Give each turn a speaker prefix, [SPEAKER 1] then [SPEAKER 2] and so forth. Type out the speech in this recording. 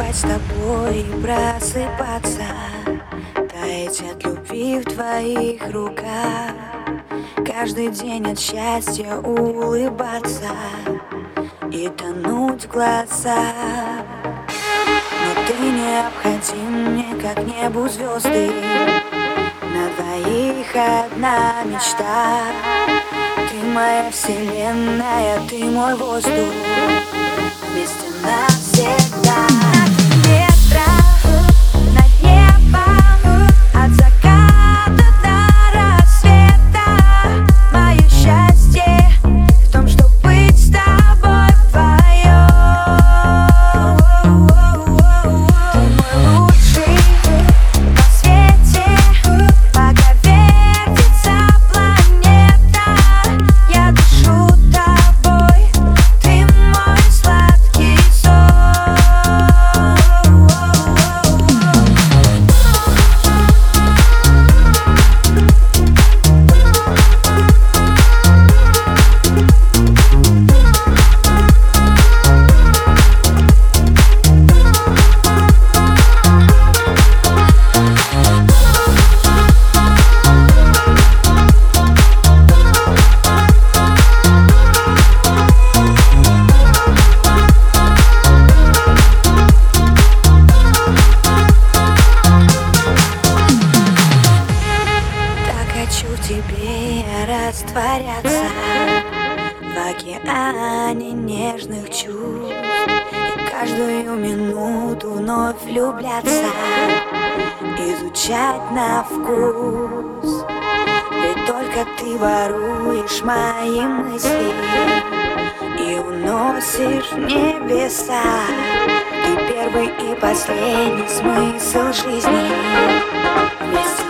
[SPEAKER 1] спать с тобой и просыпаться. Таять от любви в твоих руках. Каждый день от счастья улыбаться И тонуть в глаза Но ты необходим мне, как небу звезды. На двоих одна мечта. Ты моя вселенная, ты мой воздух. Вместе растворяться В океане нежных чувств. И каждую минуту вновь влюбляться Изучать на вкус. Ведь только ты воруешь мои мысли И уносишь в небеса. Ты первый и последний смысл жизни. Вместе